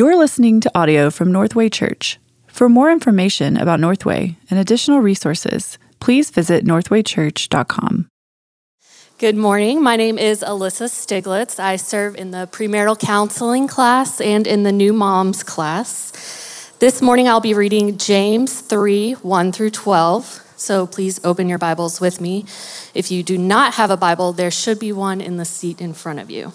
You're listening to audio from Northway Church. For more information about Northway and additional resources, please visit northwaychurch.com. Good morning. My name is Alyssa Stiglitz. I serve in the premarital counseling class and in the new moms class. This morning I'll be reading James 3 1 through 12. So please open your Bibles with me. If you do not have a Bible, there should be one in the seat in front of you.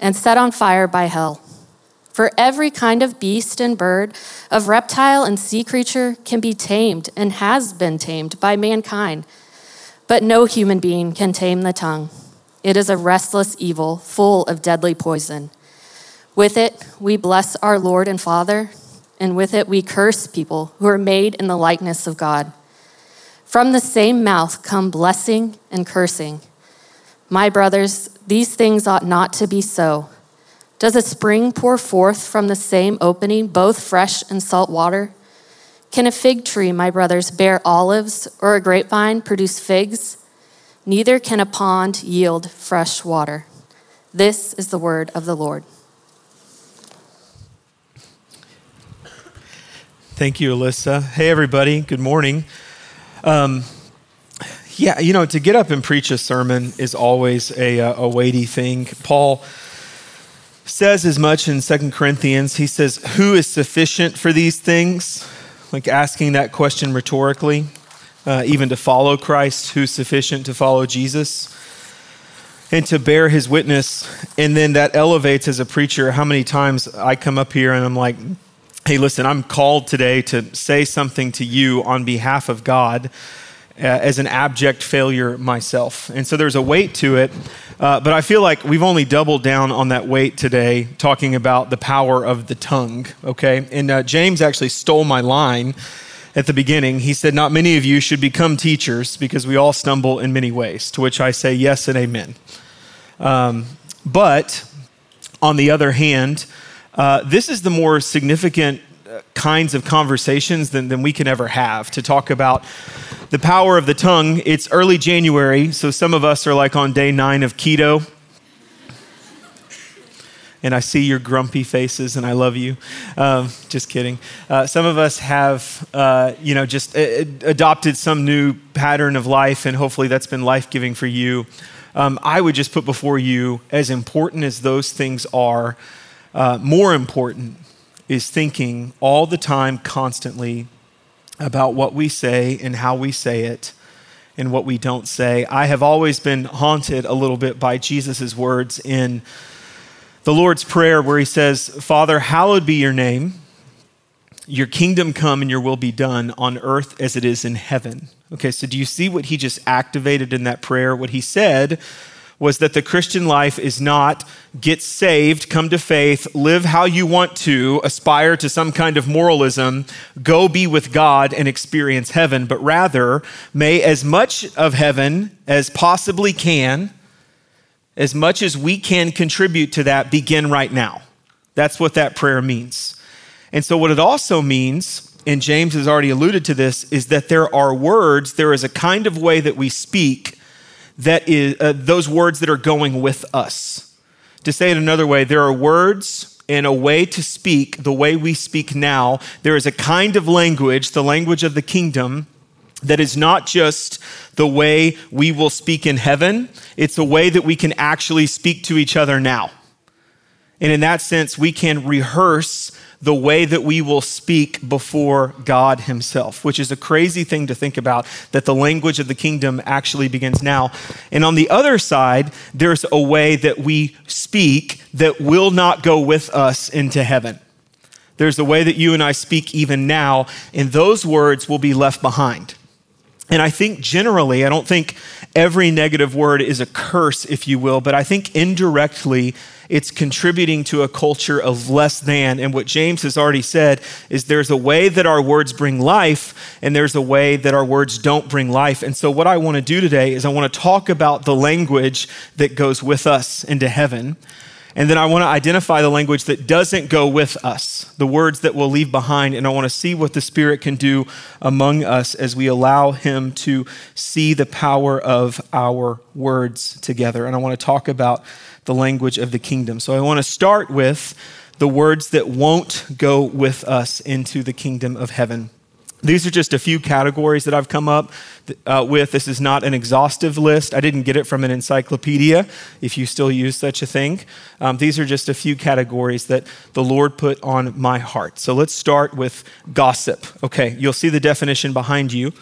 and set on fire by hell. For every kind of beast and bird, of reptile and sea creature can be tamed and has been tamed by mankind. But no human being can tame the tongue. It is a restless evil, full of deadly poison. With it, we bless our Lord and Father, and with it, we curse people who are made in the likeness of God. From the same mouth come blessing and cursing. My brothers, these things ought not to be so. Does a spring pour forth from the same opening both fresh and salt water? Can a fig tree, my brothers, bear olives, or a grapevine produce figs? Neither can a pond yield fresh water. This is the word of the Lord. Thank you, Alyssa. Hey, everybody. Good morning. Um, yeah, you know, to get up and preach a sermon is always a, uh, a weighty thing. Paul says as much in Second Corinthians. He says, Who is sufficient for these things? Like asking that question rhetorically, uh, even to follow Christ, who's sufficient to follow Jesus? and to bear his witness. And then that elevates as a preacher how many times I come up here and I'm like, hey, listen, I'm called today to say something to you on behalf of God uh, as an abject failure myself. And so there's a weight to it. Uh, but I feel like we've only doubled down on that weight today, talking about the power of the tongue, okay? And uh, James actually stole my line at the beginning. He said, Not many of you should become teachers because we all stumble in many ways, to which I say yes and amen. Um, but on the other hand, uh, this is the more significant kinds of conversations than, than we can ever have to talk about the power of the tongue. It's early January, so some of us are like on day nine of keto. And I see your grumpy faces, and I love you. Um, just kidding. Uh, some of us have, uh, you know, just a- adopted some new pattern of life, and hopefully that's been life giving for you. Um, I would just put before you, as important as those things are, uh, more important is thinking all the time, constantly about what we say and how we say it and what we don't say. I have always been haunted a little bit by Jesus' words in the Lord's Prayer, where he says, Father, hallowed be your name. Your kingdom come and your will be done on earth as it is in heaven. Okay, so do you see what he just activated in that prayer? What he said was that the Christian life is not get saved, come to faith, live how you want to, aspire to some kind of moralism, go be with God and experience heaven, but rather may as much of heaven as possibly can, as much as we can contribute to that, begin right now. That's what that prayer means. And so, what it also means, and James has already alluded to this, is that there are words, there is a kind of way that we speak that is uh, those words that are going with us. To say it another way, there are words and a way to speak the way we speak now. There is a kind of language, the language of the kingdom, that is not just the way we will speak in heaven, it's a way that we can actually speak to each other now. And in that sense, we can rehearse the way that we will speak before God Himself, which is a crazy thing to think about that the language of the kingdom actually begins now. And on the other side, there's a way that we speak that will not go with us into heaven. There's a way that you and I speak even now, and those words will be left behind. And I think generally, I don't think every negative word is a curse, if you will, but I think indirectly it's contributing to a culture of less than. And what James has already said is there's a way that our words bring life, and there's a way that our words don't bring life. And so, what I want to do today is I want to talk about the language that goes with us into heaven. And then I want to identify the language that doesn't go with us, the words that we'll leave behind. And I want to see what the Spirit can do among us as we allow Him to see the power of our words together. And I want to talk about the language of the kingdom. So I want to start with the words that won't go with us into the kingdom of heaven. These are just a few categories that I've come up uh, with. This is not an exhaustive list. I didn't get it from an encyclopedia, if you still use such a thing. Um, these are just a few categories that the Lord put on my heart. So let's start with gossip. Okay, you'll see the definition behind you.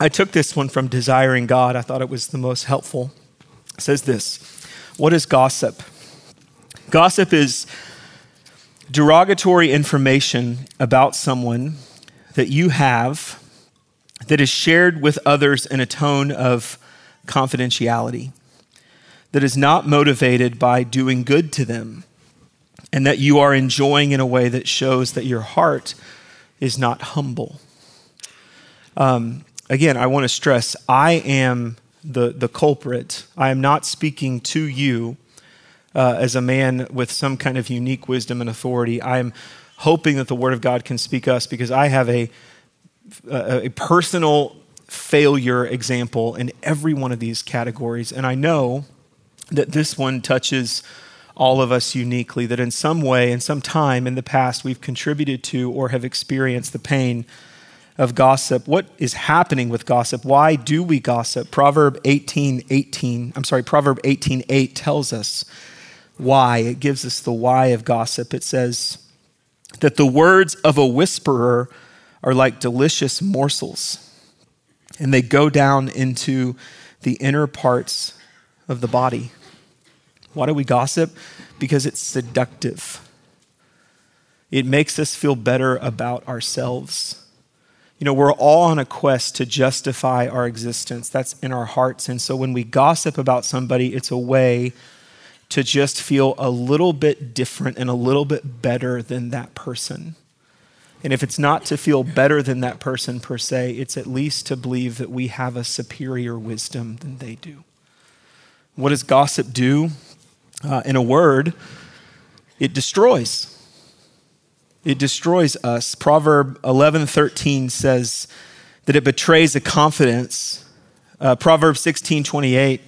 I took this one from Desiring God. I thought it was the most helpful. Says this What is gossip? Gossip is derogatory information about someone that you have that is shared with others in a tone of confidentiality, that is not motivated by doing good to them, and that you are enjoying in a way that shows that your heart is not humble. Um, again, I want to stress I am the, the culprit. I am not speaking to you uh, as a man with some kind of unique wisdom and authority. I am hoping that the Word of God can speak us because I have a, a, a personal failure example in every one of these categories. And I know that this one touches all of us uniquely, that in some way, in some time in the past, we've contributed to or have experienced the pain of gossip. What is happening with gossip? Why do we gossip? Proverb 18, 18, I'm sorry, Proverb 18, 8 tells us why. It gives us the why of gossip. It says that the words of a whisperer are like delicious morsels, and they go down into the inner parts of the body. Why do we gossip? Because it's seductive. It makes us feel better about ourselves. You know, we're all on a quest to justify our existence. That's in our hearts. And so when we gossip about somebody, it's a way to just feel a little bit different and a little bit better than that person. And if it's not to feel better than that person per se, it's at least to believe that we have a superior wisdom than they do. What does gossip do? Uh, in a word, it destroys. It destroys us. Proverb 11:13 says that it betrays a confidence. Uh, Proverb 16:28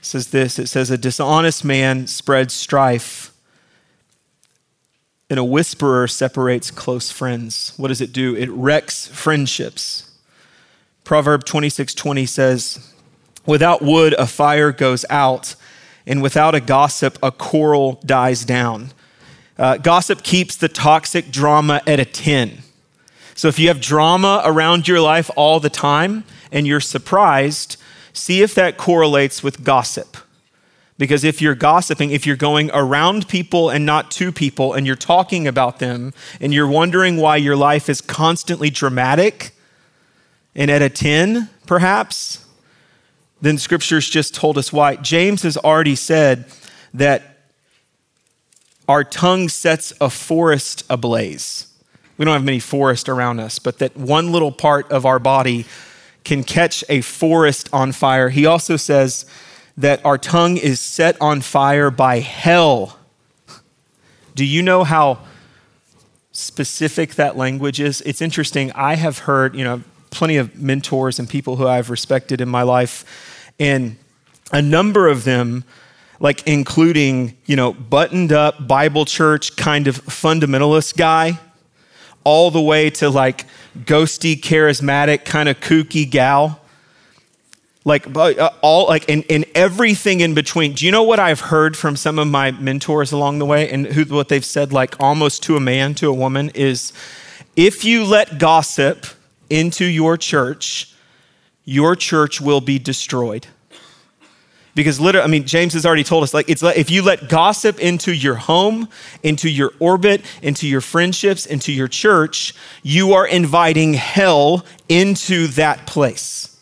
says this it says, A dishonest man spreads strife, and a whisperer separates close friends. What does it do? It wrecks friendships. Proverb 26:20 20 says, Without wood, a fire goes out, and without a gossip, a quarrel dies down. Uh, gossip keeps the toxic drama at a 10. So if you have drama around your life all the time and you're surprised, see if that correlates with gossip. Because if you're gossiping, if you're going around people and not to people, and you're talking about them, and you're wondering why your life is constantly dramatic and at a 10, perhaps, then scriptures just told us why. James has already said that our tongue sets a forest ablaze. We don't have many forests around us, but that one little part of our body can catch a forest on fire. He also says that our tongue is set on fire by hell. Do you know how specific that language is? It's interesting. I have heard, you know, plenty of mentors and people who I've respected in my life, and a number of them like including, you know, buttoned up Bible church kind of fundamentalist guy all the way to like ghosty, charismatic, kind of kooky gal. like uh, all like in, in everything in between do you know what i've heard from some of my mentors along the way and who, what they've said like almost to a man to a woman is if you let gossip into your church your church will be destroyed because literally, I mean, James has already told us like it's like if you let gossip into your home, into your orbit, into your friendships, into your church, you are inviting hell into that place.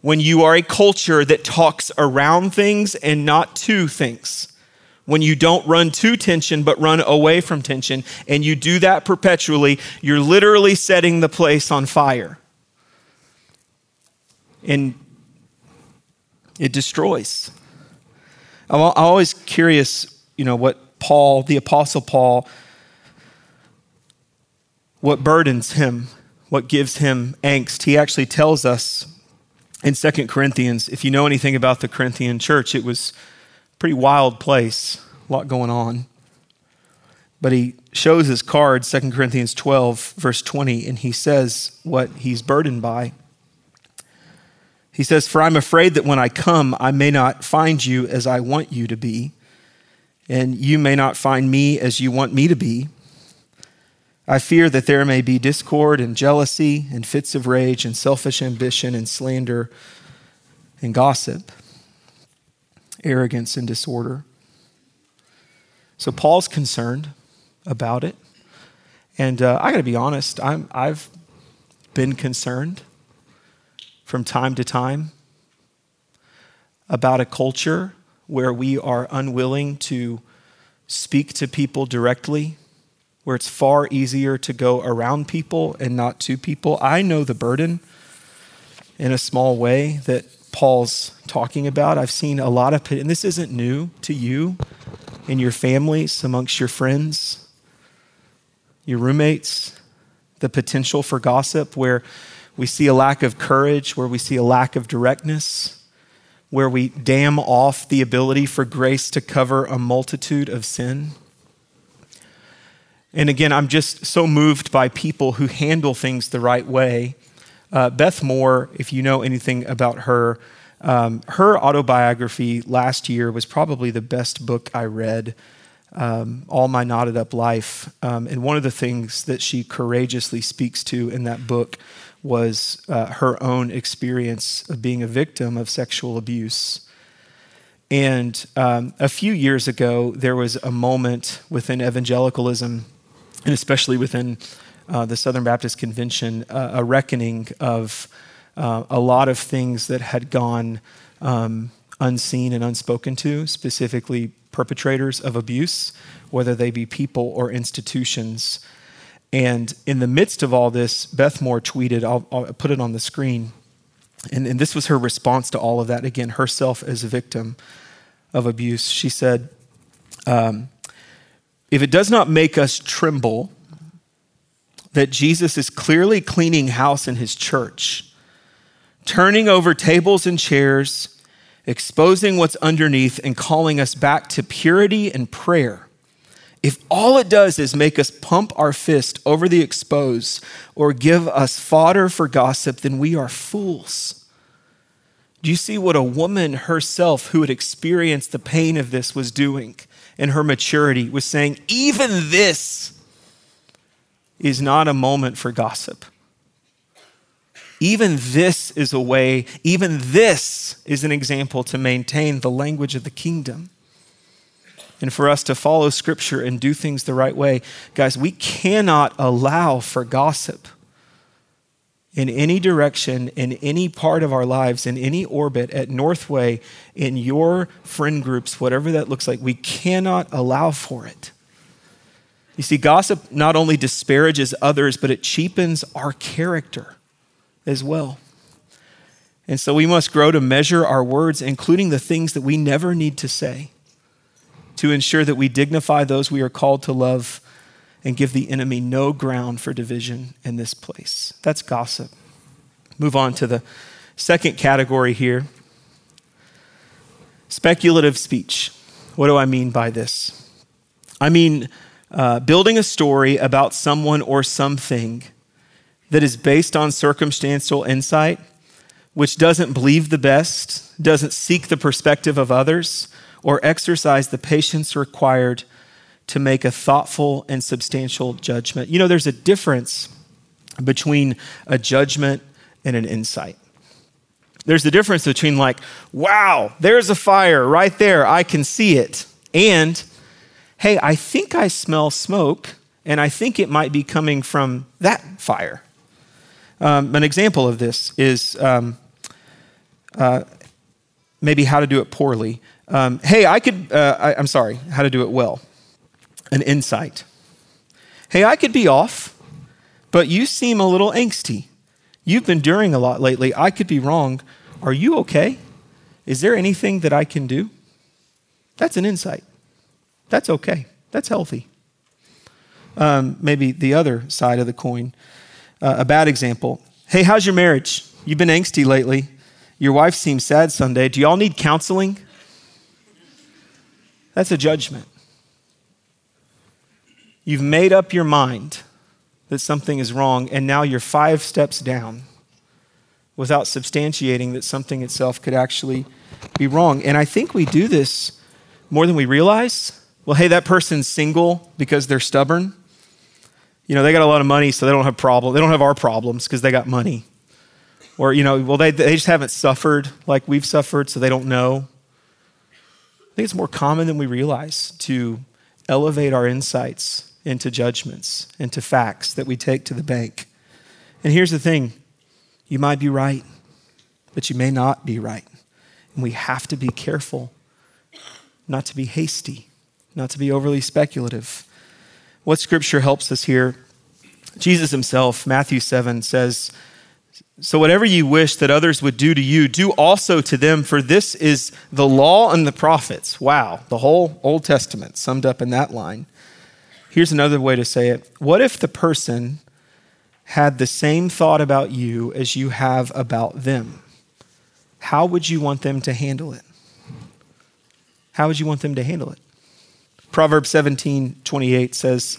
When you are a culture that talks around things and not to things. When you don't run to tension but run away from tension, and you do that perpetually, you're literally setting the place on fire. And it destroys. I'm always curious, you know, what Paul, the Apostle Paul, what burdens him, what gives him angst. He actually tells us in Second Corinthians, if you know anything about the Corinthian church, it was a pretty wild place, a lot going on. But he shows his card, 2 Corinthians 12, verse 20, and he says what he's burdened by. He says, For I'm afraid that when I come, I may not find you as I want you to be, and you may not find me as you want me to be. I fear that there may be discord and jealousy and fits of rage and selfish ambition and slander and gossip, arrogance and disorder. So Paul's concerned about it. And uh, I got to be honest, I'm, I've been concerned from time to time about a culture where we are unwilling to speak to people directly, where it's far easier to go around people and not to people. I know the burden in a small way that Paul's talking about. I've seen a lot of, and this isn't new to you in your families, amongst your friends, your roommates, the potential for gossip where we see a lack of courage, where we see a lack of directness, where we dam off the ability for grace to cover a multitude of sin. And again, I'm just so moved by people who handle things the right way. Uh, Beth Moore, if you know anything about her, um, her autobiography last year was probably the best book I read um, all my knotted up life. Um, and one of the things that she courageously speaks to in that book was uh, her own experience of being a victim of sexual abuse. And um, a few years ago, there was a moment within evangelicalism, and especially within uh, the Southern Baptist Convention, uh, a reckoning of uh, a lot of things that had gone um, unseen and unspoken to, specifically perpetrators of abuse, whether they be people or institutions. And in the midst of all this, Beth Moore tweeted, I'll, I'll put it on the screen. And, and this was her response to all of that. Again, herself as a victim of abuse. She said, um, If it does not make us tremble that Jesus is clearly cleaning house in his church, turning over tables and chairs, exposing what's underneath, and calling us back to purity and prayer if all it does is make us pump our fist over the exposed or give us fodder for gossip, then we are fools. Do you see what a woman herself who had experienced the pain of this was doing in her maturity? Was saying, even this is not a moment for gossip. Even this is a way, even this is an example to maintain the language of the kingdom and for us to follow Scripture and do things the right way, guys, we cannot allow for gossip in any direction, in any part of our lives, in any orbit, at Northway, in your friend groups, whatever that looks like. We cannot allow for it. You see, gossip not only disparages others, but it cheapens our character as well. And so we must grow to measure our words, including the things that we never need to say to ensure that we dignify those we are called to love and give the enemy no ground for division in this place. That's gossip. Move on to the second category here speculative speech. What do I mean by this? I mean uh, building a story about someone or something that is based on circumstantial insight which doesn't believe the best, doesn't seek the perspective of others, or exercise the patience required to make a thoughtful and substantial judgment. You know, there's a difference between a judgment and an insight. There's a difference between, like, wow, there's a fire right there, I can see it, and hey, I think I smell smoke, and I think it might be coming from that fire. Um, an example of this is um, uh, maybe how to do it poorly. Um, hey, I could, uh, I, I'm sorry, how to do it well. An insight. Hey, I could be off, but you seem a little angsty. You've been doing a lot lately. I could be wrong. Are you okay? Is there anything that I can do? That's an insight. That's okay. That's healthy. Um, maybe the other side of the coin. Uh, a bad example. Hey, how's your marriage? You've been angsty lately. Your wife seems sad Sunday. Do y'all need counseling? That's a judgment. You've made up your mind that something is wrong, and now you're five steps down without substantiating that something itself could actually be wrong. And I think we do this more than we realize. Well, hey, that person's single because they're stubborn. You know, they got a lot of money, so they don't have problems. They don't have our problems because they got money. Or, you know, well, they, they just haven't suffered like we've suffered, so they don't know. I think it's more common than we realize to elevate our insights into judgments, into facts that we take to the bank. And here's the thing you might be right, but you may not be right. And we have to be careful not to be hasty, not to be overly speculative. What scripture helps us here? Jesus himself, Matthew 7, says, So whatever you wish that others would do to you, do also to them, for this is the law and the prophets. Wow, the whole Old Testament summed up in that line. Here's another way to say it What if the person had the same thought about you as you have about them? How would you want them to handle it? How would you want them to handle it? Proverbs 17 28 says,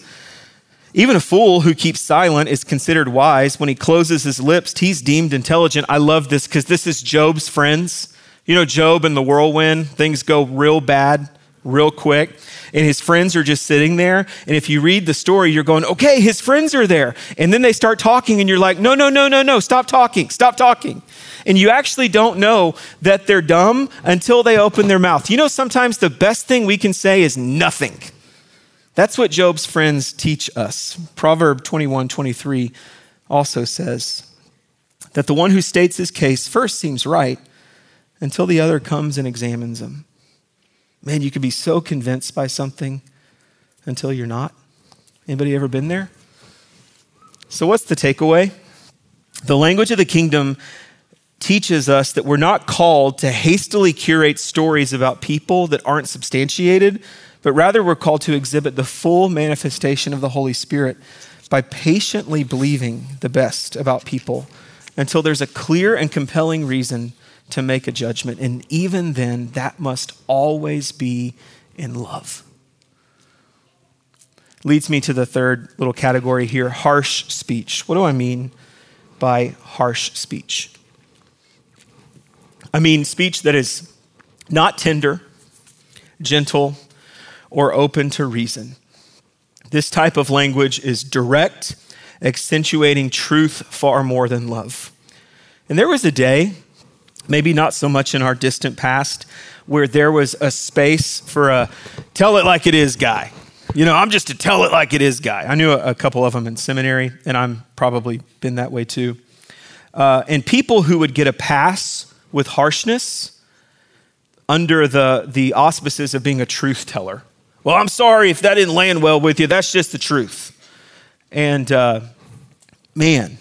Even a fool who keeps silent is considered wise. When he closes his lips, he's deemed intelligent. I love this because this is Job's friends. You know, Job and the whirlwind, things go real bad real quick. And his friends are just sitting there. And if you read the story, you're going, okay, his friends are there. And then they start talking, and you're like, no, no, no, no, no, stop talking, stop talking. And you actually don't know that they're dumb until they open their mouth. You know, sometimes the best thing we can say is nothing. That's what Job's friends teach us. Proverb 21 23 also says that the one who states his case first seems right until the other comes and examines him. Man, you can be so convinced by something until you're not. Anybody ever been there? So, what's the takeaway? The language of the kingdom teaches us that we're not called to hastily curate stories about people that aren't substantiated, but rather we're called to exhibit the full manifestation of the Holy Spirit by patiently believing the best about people until there's a clear and compelling reason to make a judgment. And even then, that must always be in love. Leads me to the third little category here harsh speech. What do I mean by harsh speech? I mean, speech that is not tender, gentle, or open to reason. This type of language is direct, accentuating truth far more than love. And there was a day, maybe not so much in our distant past, where there was a space for a tell it like it is guy. You know, I'm just a tell it like it is guy. I knew a, couple of them in seminary, and I'm probably been that way too. Uh, and people who would get a pass with harshness under the, the auspices of being a truth teller. Well, I'm sorry if that didn't land well with you. That's just the truth. And uh, man,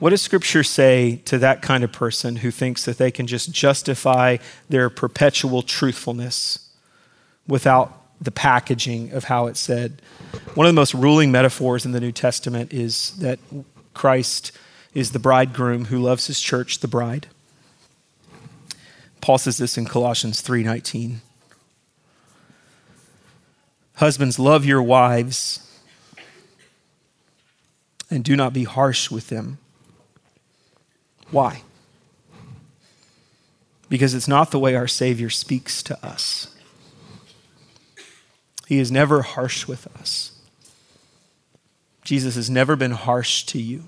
what does Scripture say to that kind of person who thinks that they can just justify their perpetual truthfulness without the packaging of how it's said? One of the most ruling metaphors in the New Testament is that Christ is the bridegroom who loves his church, the bride. Paul says this in Colossians 3:19. Husbands, love your wives and do not be harsh with them. Why? because it's not the way our Savior speaks to us. He is never harsh with us. Jesus has never been harsh to you.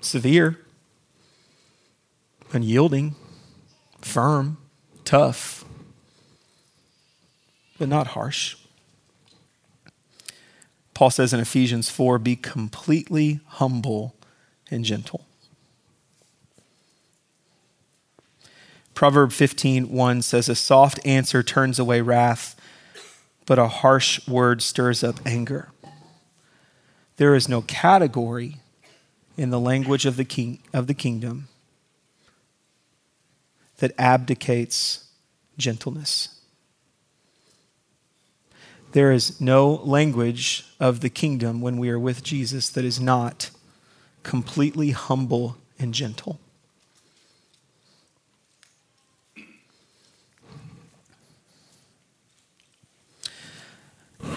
Severe, unyielding, firm, tough, but not harsh. Paul says in Ephesians 4 be completely humble and gentle. Proverb 15:1 says a soft answer turns away wrath, but a harsh word stirs up anger. There is no category in the language of the king of the kingdom that abdicates gentleness. There is no language of the kingdom when we are with Jesus that is not completely humble and gentle.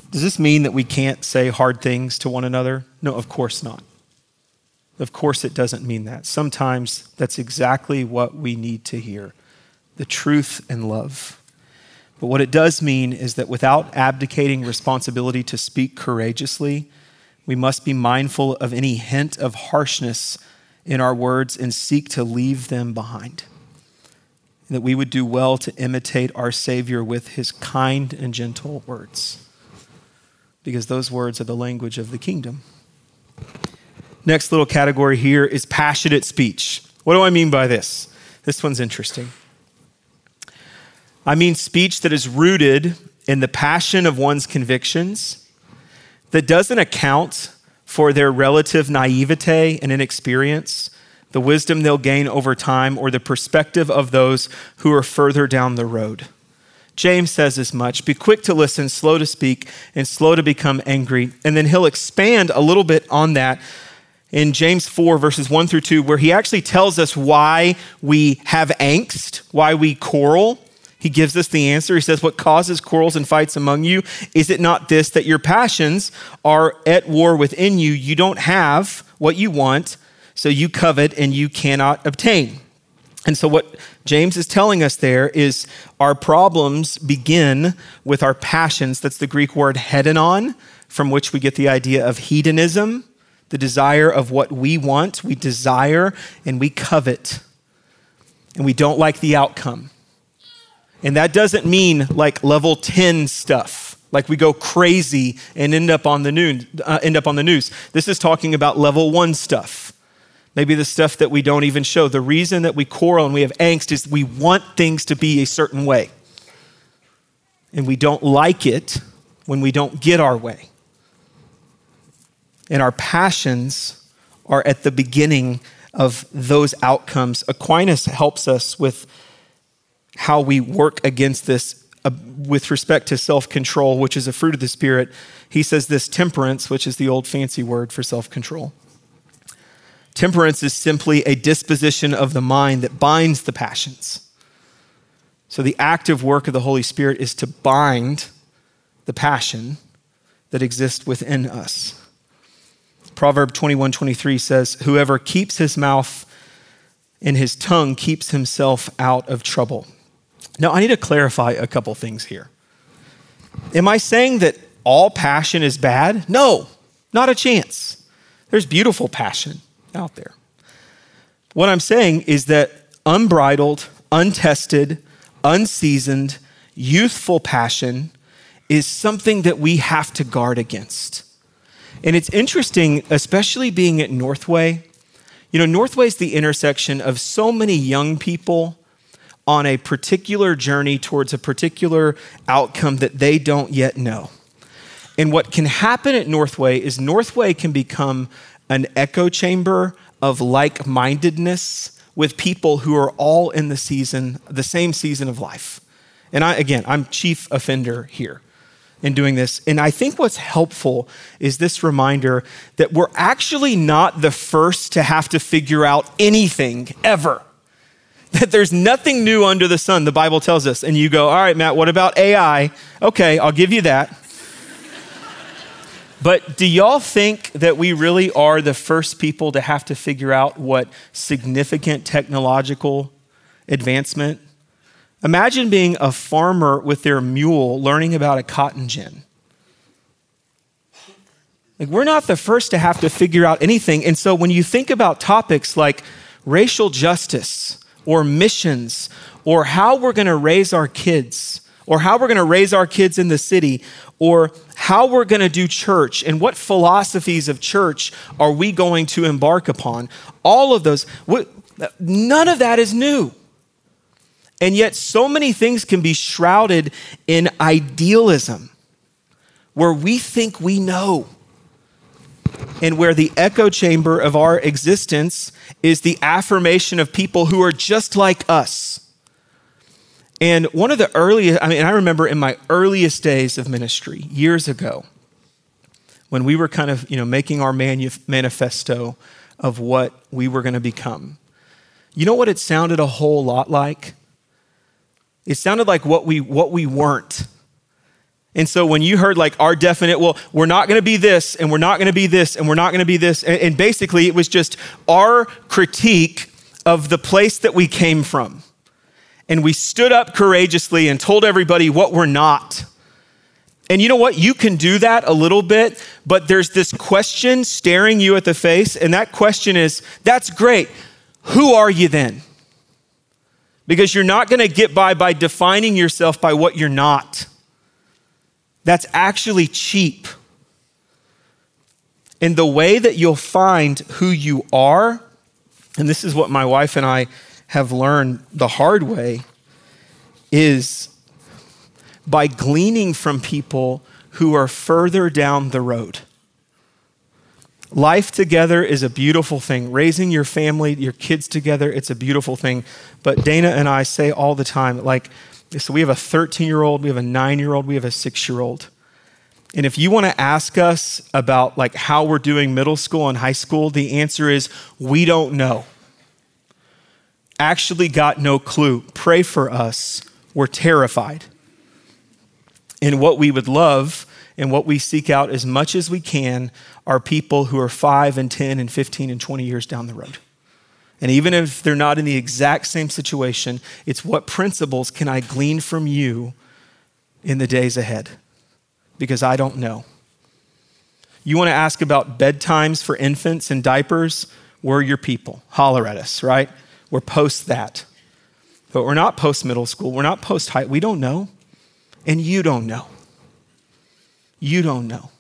Does this mean that we can't say hard things to one another? No, of course not. Of course, it doesn't mean that. Sometimes that's exactly what we need to hear the truth and love. But what it does mean is that without abdicating responsibility to speak courageously, we must be mindful of any hint of harshness in our words and seek to leave them behind. And that we would do well to imitate our Savior with his kind and gentle words, because those words are the language of the kingdom. Next little category here is passionate speech. What do I mean by this? This one's interesting. I mean speech that is rooted in the passion of one's convictions, that doesn't account for their relative naivete and inexperience, the wisdom they'll gain over time, or the perspective of those who are further down the road. James says as much be quick to listen, slow to speak, and slow to become angry. And then he'll expand a little bit on that in James 4, verses 1 through 2, where he actually tells us why we have angst, why we quarrel. He gives us the answer. He says, What causes quarrels and fights among you? Is it not this that your passions are at war within you? You don't have what you want, so you covet and you cannot obtain. And so, what James is telling us there is our problems begin with our passions. That's the Greek word hedonon, from which we get the idea of hedonism, the desire of what we want. We desire and we covet, and we don't like the outcome. And that doesn't mean like level 10 stuff, like we go crazy and end up on the news. Uh, end up on the news. This is talking about level 1 stuff. Maybe the stuff that we don't even show. The reason that we quarrel and we have angst is we want things to be a certain way. And we don't like it when we don't get our way. And our passions are at the beginning of those outcomes. Aquinas helps us with how we work against this uh, with respect to self control, which is a fruit of the Spirit. He says this temperance, which is the old fancy word for self control. Temperance is simply a disposition of the mind that binds the passions. So, the active work of the Holy Spirit is to bind the passion that exists within us. Proverb 21 23 says, Whoever keeps his mouth and his tongue keeps himself out of trouble. Now, I need to clarify a couple things here. Am I saying that all passion is bad? No, not a chance. There's beautiful passion out there. What I'm saying is that unbridled, untested, unseasoned, youthful passion is something that we have to guard against. And it's interesting, especially being at Northway. You know, Northway is the intersection of so many young people on a particular journey towards a particular outcome that they don't yet know. And what can happen at Northway is Northway can become an echo chamber of like mindedness with people who are all in the season, the same season of life. And I, again, I'm chief offender here in doing this. And I think what's helpful is this reminder that we're actually not the first to have to figure out anything ever that there's nothing new under the sun, the Bible tells us. And you go, all right, Matt, what about AI? Okay, I'll give you that. But do y'all think that we really are the first people to have to figure out what significant technological advancement? Imagine being a farmer with their mule learning about a cotton gin. Like, we're not the first to have to figure out anything. And so, when you think about topics like racial justice or missions or how we're going to raise our kids or how we're going to raise our kids in the city or how we're going to do church and what philosophies of church are we going to embark upon, all of those, none of that is new. And yet, so many things can be shrouded in idealism where we think we know and where the echo chamber of our existence is the affirmation of people who are just like us. And one of the earliest, I mean, I remember in my earliest days of ministry, years ago, when we were kind of, you know, making our manifesto of what we were going to become. You know what it sounded a whole lot like? It sounded like what we what we weren't. And so when you heard like our definite, well, we're not going to be this, and we're not going to be this, and we're not going to be this, and, and basically it was just our critique of the place that we came from. And we stood up courageously and told everybody what we're not. And you know what? You can do that a little bit, but there's this question staring you at the face, and that question is that's great. Who are you then? Because you're not going to get by by defining yourself by what you're not that's actually cheap. And the way that you'll find who you are, and this is what my wife and I have learned the hard way, is by gleaning from people who are further down the road. Life together is a beautiful thing. Raising your family, your kids together, it's a beautiful thing. But Dana and I say all the time, like, so we have a 13 year old, we have a nine year old, we have a six year old. And if you want to ask us about like how we're doing middle school and high school, the answer is we don't know. Actually got no clue. Pray for us. We're terrified. And what we would love and what we seek out as much as we can are people who are 5 and 10 and 15 and 20 years down the road. And even if they're not in the exact same situation, it's what principles can I glean from you in the days ahead? Because I don't know. You want to ask about bedtimes for infants and diapers? We're your people. Holler at us, right? We're post that. But we're not post middle school. We're not post high. We don't know. And you don't know. You don't know.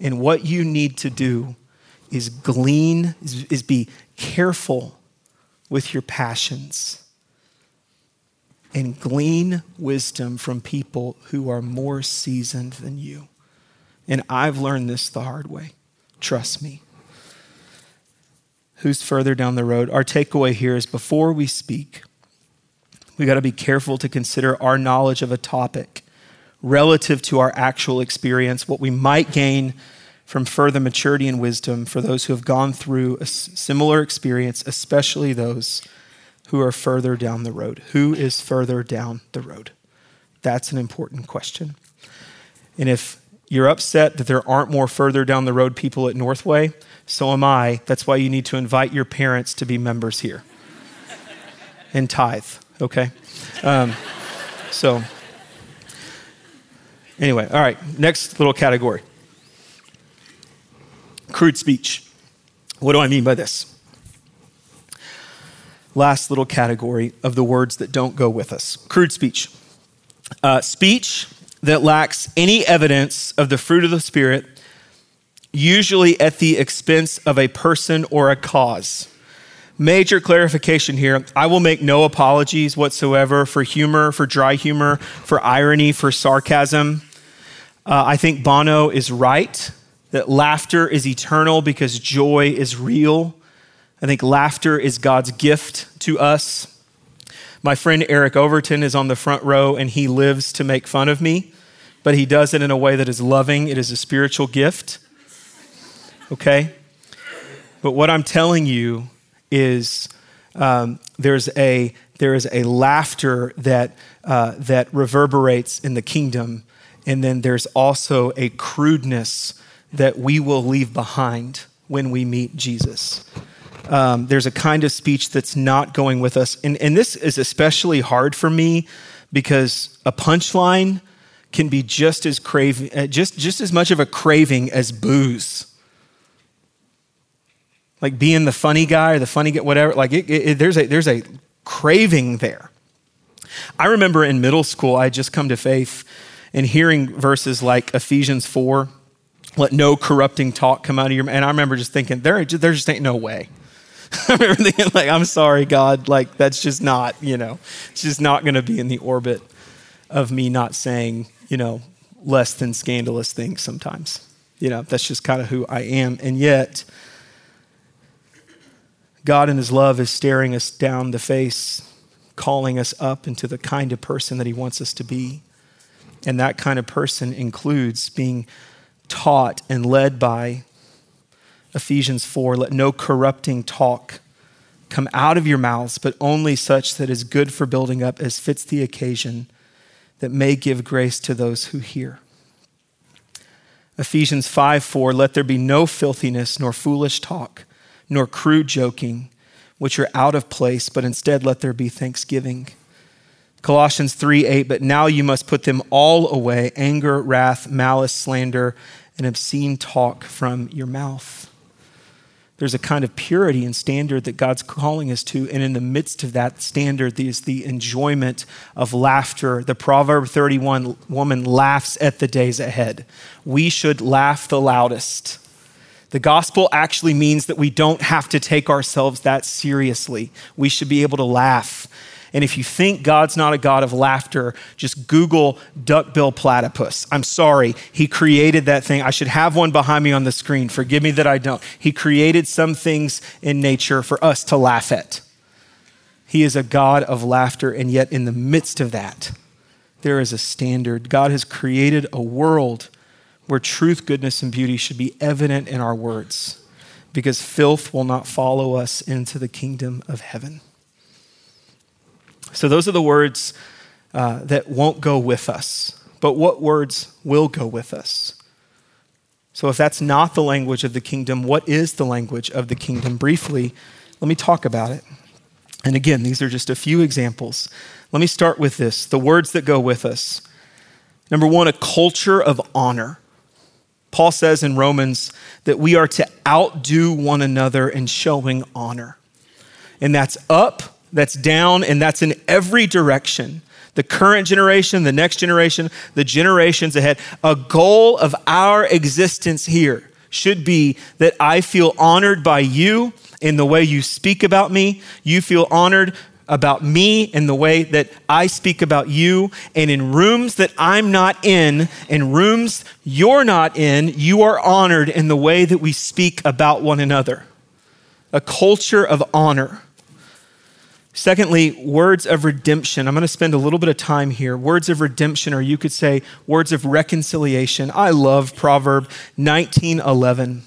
And what you need to do is glean, is, is be careful with your passions and glean wisdom from people who are more seasoned than you. And I've learned this the hard way. Trust me. Who's further down the road? Our takeaway here is before we speak, we got to be careful to consider our knowledge of a topic relative to our actual experience, what we might gain from further maturity and wisdom for those who have gone through a similar experience, especially those who are further down the road. Who is further down the road? That's an important question. And if you're upset that there aren't more further down the road people at Northway, so am I. That's why you need to invite your parents to be members here and tithe, okay? Um, so, anyway, all right, next little category crude speech. What do I mean by this? Last little category of the words that don't go with us crude speech. Uh, speech that lacks any evidence of the fruit of the Spirit, usually at the expense of a person or a cause. Major clarification here. I will make no apologies whatsoever for humor, for dry humor, for irony, for sarcasm. Uh, I think Bono is right that laughter is eternal because joy is real. I think laughter is God's gift to us. My friend Eric Overton is on the front row and he lives to make fun of me, but he does it in a way that is loving. It is a spiritual gift. Okay? But what I'm telling you is um, there's, a, there is a laughter that, uh, that reverberates in the kingdom And then there's also a crudeness that we will leave behind when we meet Jesus. Um, there's a kind of speech that's not going with us. And, and this is especially hard for me because a punchline can be just as craving, uh, just, just as much of a craving as booze. Like being the funny guy or the funny guy, whatever. Like it, it, there's a there's a craving there. I remember in middle school, I had just come to faith and hearing verses like Ephesians 4, let no corrupting talk come out of your mouth. And I remember just thinking, there, there just ain't no way. I remember thinking, like, I'm sorry, God, like, that's just not, you know, it's just not going to be in the orbit of me not saying, you know, less than scandalous things sometimes. You know, that's just kind of who I am. And yet, God in His love is staring us down the face, calling us up into the kind of person that He wants us to be. And that kind of person includes being taught and led by Ephesians 4 let no corrupting talk come out of your mouths, but only such that is good for building up as fits the occasion, that may give grace to those who hear. Ephesians 5 4 let there be no filthiness, nor foolish talk, nor crude joking, which are out of place, but instead let there be thanksgiving. Colossians 3 8, but now you must put them all away anger, wrath, malice, slander, and obscene talk from your mouth. There's a kind of purity and standard that God's calling us to. And in the midst of that standard is the enjoyment of laughter. The Proverb 31 woman laughs at the days ahead. We should laugh the loudest. The gospel actually means that we don't have to take ourselves that seriously. We should be able to laugh and if you think God's not a God of laughter, just Google duckbill platypus. I'm sorry, He created that thing. I should have one behind me on the screen. Forgive me that I don't. He created some things in nature for us to laugh at. He is a God of laughter, and yet in the midst of that, there is a standard. God has created a world where truth, goodness, and beauty should be evident in our words because filth will not follow us into the kingdom of heaven. So, those are the words uh, that won't go with us. But what words will go with us? So, if that's not the language of the kingdom, what is the language of the kingdom? Briefly, let me talk about it. And again, these are just a few examples. Let me start with this the words that go with us. Number one, a culture of honor. Paul says in Romans that we are to outdo one another in showing honor. And that's up that's down, and that's in every direction. The current generation, the next generation, the generations ahead. A goal of our existence here should be that I feel honored by you in the way you speak about me. You feel honored about me in the way that I speak about you. And in rooms that I'm not in, in rooms you're not in, you are honored in the way that we speak about one another. A culture of honor. Secondly, words of redemption. I'm going to spend a little bit of time here. Words of redemption, or you could say words of reconciliation. I love Proverb 19:11.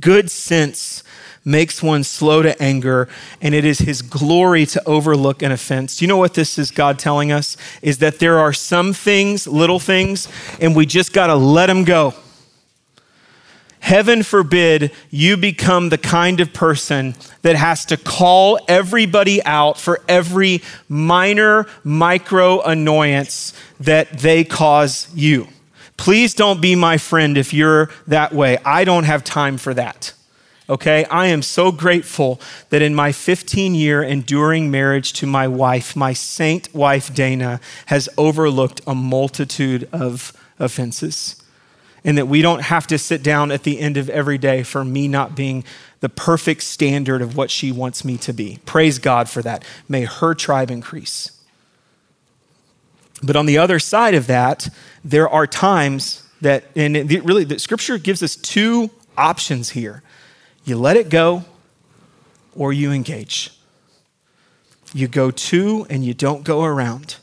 Good sense makes one slow to anger, and it is his glory to overlook an offense. You know what this is God telling us? Is that there are some things, little things, and we just got to let them go. Heaven forbid you become the kind of person that has to call everybody out for every minor micro annoyance that they cause you. Please don't be my friend if you're that way. I don't have time for that. Okay, I am so grateful that in my 15 year enduring marriage to my wife, my saint wife Dana has overlooked a multitude of offenses and that we don't have to sit down at the end of every day for me not being the perfect standard of what she wants me to be. Praise God for that. May her tribe increase. But on the other side of that, there are times that, and it really, the scripture gives us two options here you let it go or you engage. You go to and you don't go around.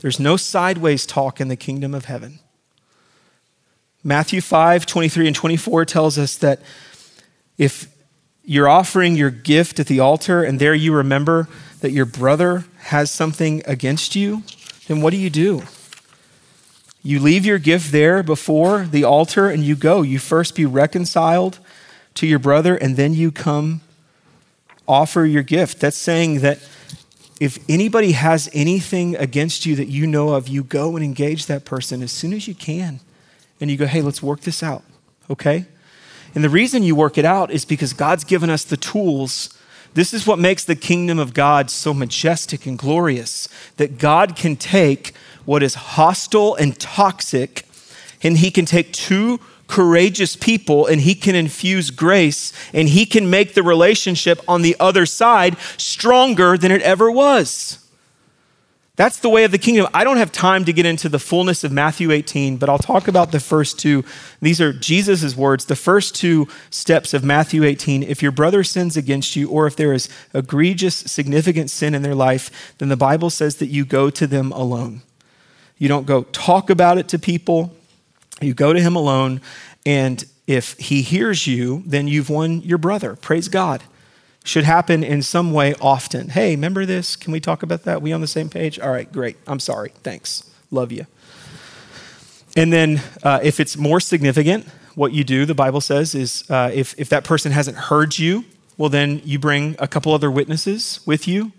There's no sideways talk in the kingdom of heaven. Matthew 5, 23 and 24 tells us that if you're offering your gift at the altar and there you remember that your brother has something against you, then what do you do? You leave your gift there before the altar and you go. You first be reconciled to your brother and then you come offer your gift. That's saying that if anybody has anything against you that you know of, you go and engage that person as soon as you can. And you go, hey, let's work this out, okay? And the reason you work it out is because God's given us the tools. This is what makes the kingdom of God so majestic and glorious that God can take what is hostile and toxic, and He can take two courageous people and he can infuse grace and he can make the relationship on the other side stronger than it ever was. That's the way of the kingdom. I don't have time to get into the fullness of Matthew 18, but I'll talk about the first two. These are Jesus' words, the first two steps of Matthew 18. If your brother sins against you, or if there is egregious, significant sin in their life, then the Bible says that you go to them alone. You don't go talk about it to people. You go to him alone, and if he hears you, then you've won your brother. Praise God. Should happen in some way often. Hey, remember this? Can we talk about that? We on the same page? All right, great. I'm sorry. Thanks. Love you. And then uh, if it's more significant, what you do, the Bible says, is uh, if, if that person hasn't heard you, well, then you bring a couple other witnesses with you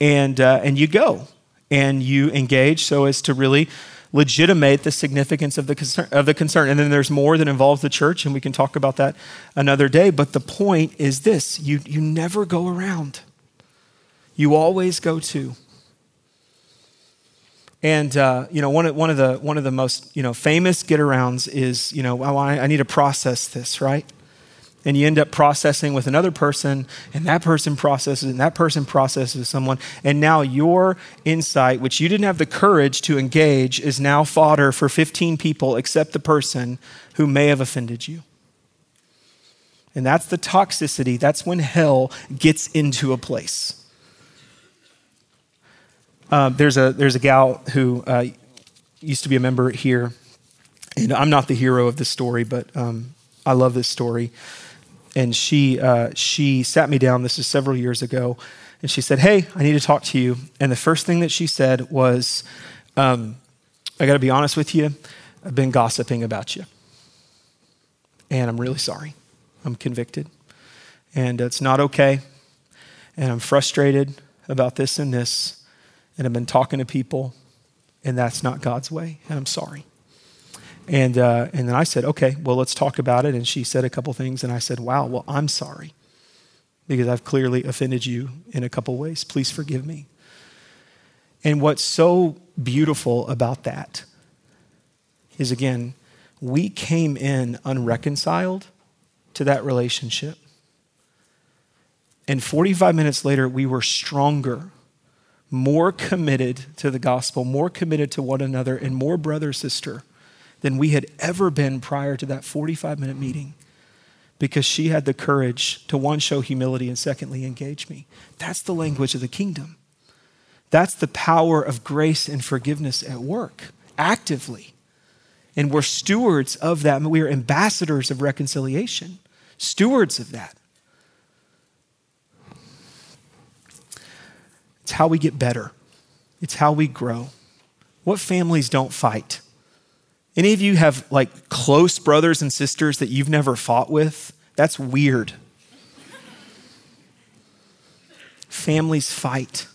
and, uh, and you go and you engage so as to really legitimate the significance of the, concern, of the concern. And then there's more that involves the church, and we can talk about that another day. But the point is this you, you never go around, you always go to. And uh, you know, one of, one of the one of the most you know famous get arounds is you know I, I need to process this right and you end up processing with another person, and that person processes, and that person processes someone, and now your insight, which you didn't have the courage to engage, is now fodder for 15 people except the person who may have offended you. And that's the toxicity. That's when hell gets into a place. Uh, there's, a, there's a gal who uh, used to be a member here, and I'm not the hero of this story, but um, I love this story and she uh, she sat me down. This is several years ago, and she said, "Hey, I need to talk to you." And the first thing that she said was, um, "I got to be honest with you. I've been gossiping about you, and I'm really sorry. I'm convicted, and it's not okay, and I'm frustrated about this and this, and I've been talking to people, and that's not God's way, and I'm sorry." And, uh, and then I said, okay, well, let's talk about it. And she said a couple things. And I said, wow, well, I'm sorry because I've clearly offended you in a couple ways. Please forgive me. And what's so beautiful about that is, again, we came in unreconciled to that relationship. And 45 minutes later, we were stronger, more committed to the gospel, more committed to one another, and more brother, sister than we had ever been prior to that 45 minute meeting because she had the courage to one, show humility, and secondly, engage me. That's the language of the kingdom. That's the power of grace and forgiveness at work, actively. And we're stewards of that. We are ambassadors of reconciliation, stewards of that. It's how we get better, it's how we grow. What families don't fight? Any of you have like close brothers and sisters that you've never fought with? That's weird. Families fight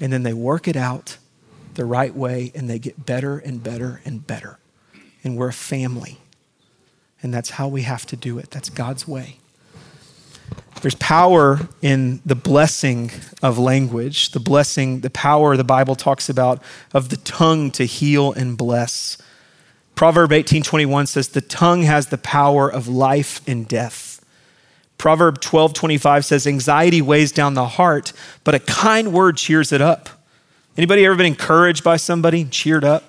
and then they work it out the right way and they get better and better and better. And we're a family. And that's how we have to do it. That's God's way. There's power in the blessing of language, the blessing, the power the Bible talks about of the tongue to heal and bless. Proverb 18:21 says the tongue has the power of life and death. Proverb 12:25 says anxiety weighs down the heart, but a kind word cheers it up. Anybody ever been encouraged by somebody, cheered up?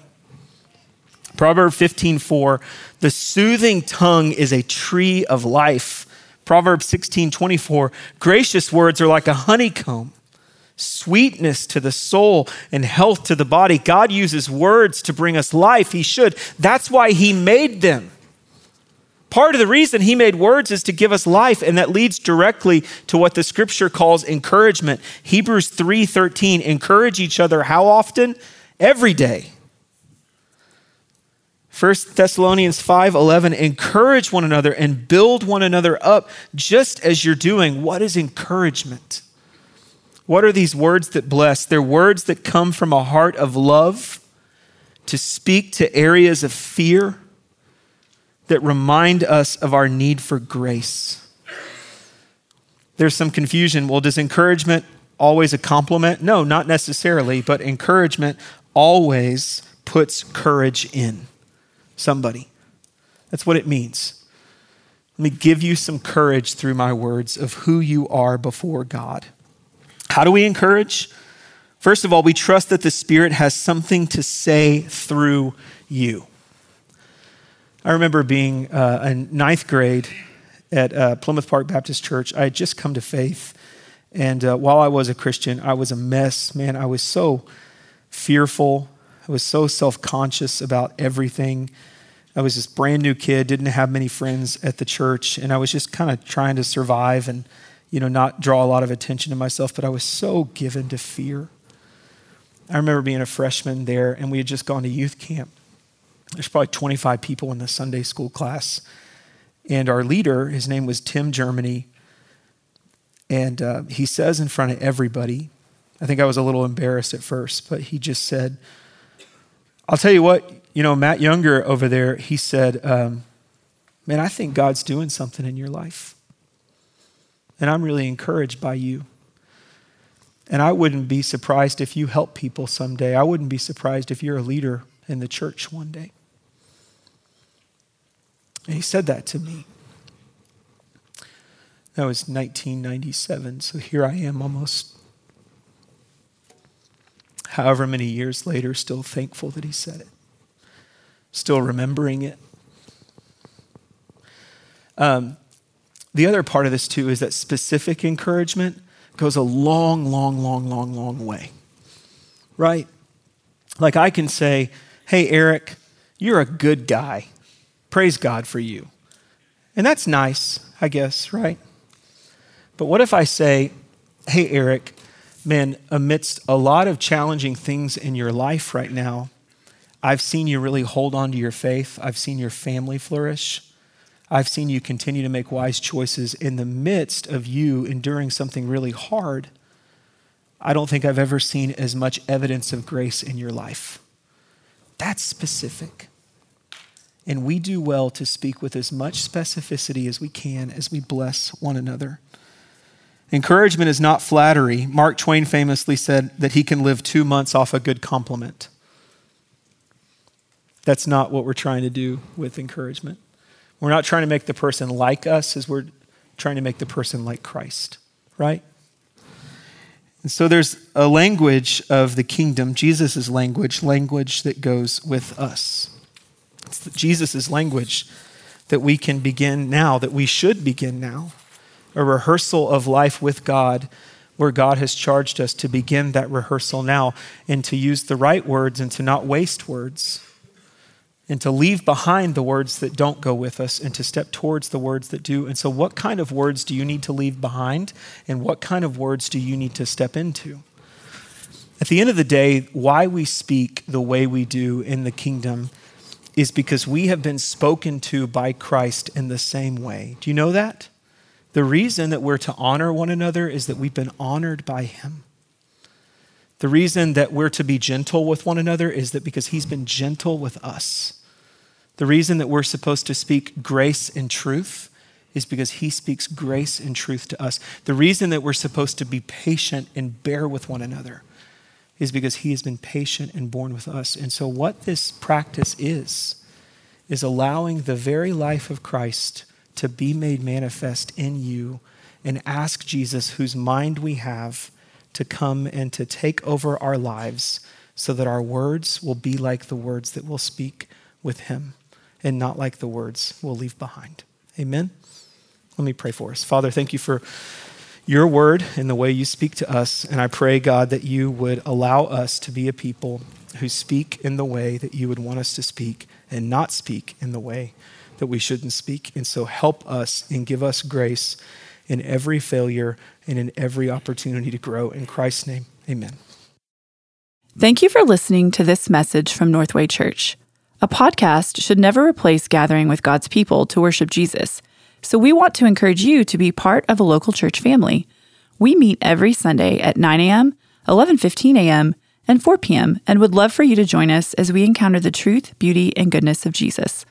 Proverb 15:4 the soothing tongue is a tree of life. Proverb 16:24 gracious words are like a honeycomb sweetness to the soul and health to the body. God uses words to bring us life. He should. That's why He made them. Part of the reason He made words is to give us life, and that leads directly to what the scripture calls encouragement. Hebrews 3:13, encourage each other how often? Every day. 1 Thessalonians 5:11 encourage one another and build one another up just as you're doing. What is encouragement? What are these words that bless? They're words that come from a heart of love to speak to areas of fear that remind us of our need for grace. There's some confusion. Well, does encouragement always a compliment? No, not necessarily, but encouragement always puts courage in somebody. That's what it means. Let me give you some courage through my words of who you are before God. How do we encourage? First of all, we trust that the Spirit has something to say through you. I remember being uh, in ninth grade at uh, Plymouth Park Baptist Church. I had just come to faith. And uh, while I was a Christian, I was a mess. Man, I was so fearful. I was so self conscious about everything. I was this brand new kid, didn't have many friends at the church, and I was just kind of trying to survive and, you know, not draw a lot of attention to myself, but I was so given to fear. I remember being a freshman there, and we had just gone to youth camp. There's probably 25 people in the Sunday school class. And our leader, his name was Tim Germany, and uh, he says in front of everybody, I think I was a little embarrassed at first, but he just said, I'll tell you what, you know, Matt Younger over there, he said, um, Man, I think God's doing something in your life. And I'm really encouraged by you. And I wouldn't be surprised if you help people someday. I wouldn't be surprised if you're a leader in the church one day. And he said that to me. That was 1997, so here I am almost however many years later, still thankful that he said it, still remembering it. Um, the other part of this, too, is that specific encouragement goes a long, long, long, long, long way, right? Like I can say, hey, Eric, you're a good guy. Praise God for you. And that's nice, I guess, right? But what if I say, hey, Eric, man, amidst a lot of challenging things in your life right now, I've seen you really hold on to your faith. I've seen your family flourish. I've seen you continue to make wise choices in the midst of you enduring something really hard. I don't think I've ever seen as much evidence of grace in your life. That's specific. And we do well to speak with as much specificity as we can as we bless one another. Encouragement is not flattery. Mark Twain famously said that he can live two months off a good compliment. That's not what we're trying to do with encouragement. We're not trying to make the person like us as we're trying to make the person like Christ, right? And so there's a language of the kingdom, Jesus' language, language that goes with us. It's Jesus' language that we can begin now, that we should begin now a rehearsal of life with God where God has charged us to begin that rehearsal now and to use the right words and to not waste words and to leave behind the words that don't go with us and to step towards the words that do. And so, what kind of words do you need to leave behind and what kind of words do you need to step into? At the end of the day, why we speak the way we do in the kingdom is because we have been spoken to by Christ in the same way. Do you know that? The reason that we're to honor one another is that we've been honored by him. The reason that we're to be gentle with one another is that because he's been gentle with us. The reason that we're supposed to speak grace and truth is because he speaks grace and truth to us. The reason that we're supposed to be patient and bear with one another is because he has been patient and borne with us. And so, what this practice is, is allowing the very life of Christ to be made manifest in you and ask Jesus, whose mind we have, to come and to take over our lives so that our words will be like the words that we'll speak with him and not like the words we'll leave behind. Amen. Let me pray for us. Father, thank you for your word and the way you speak to us. And I pray, God, that you would allow us to be a people who speak in the way that you would want us to speak and not speak in the way that we shouldn't speak. And so help us and give us grace in every failure and in every opportunity to grow. In Christ's name, amen. Thank you for listening to this message from Northway Church. A podcast should never replace gathering with God's people to worship Jesus. So we want to encourage you to be part of a local church family. We meet every Sunday at 9 a.m., 11:15 a.m., and 4 p.m. and would love for you to join us as we encounter the truth, beauty, and goodness of Jesus.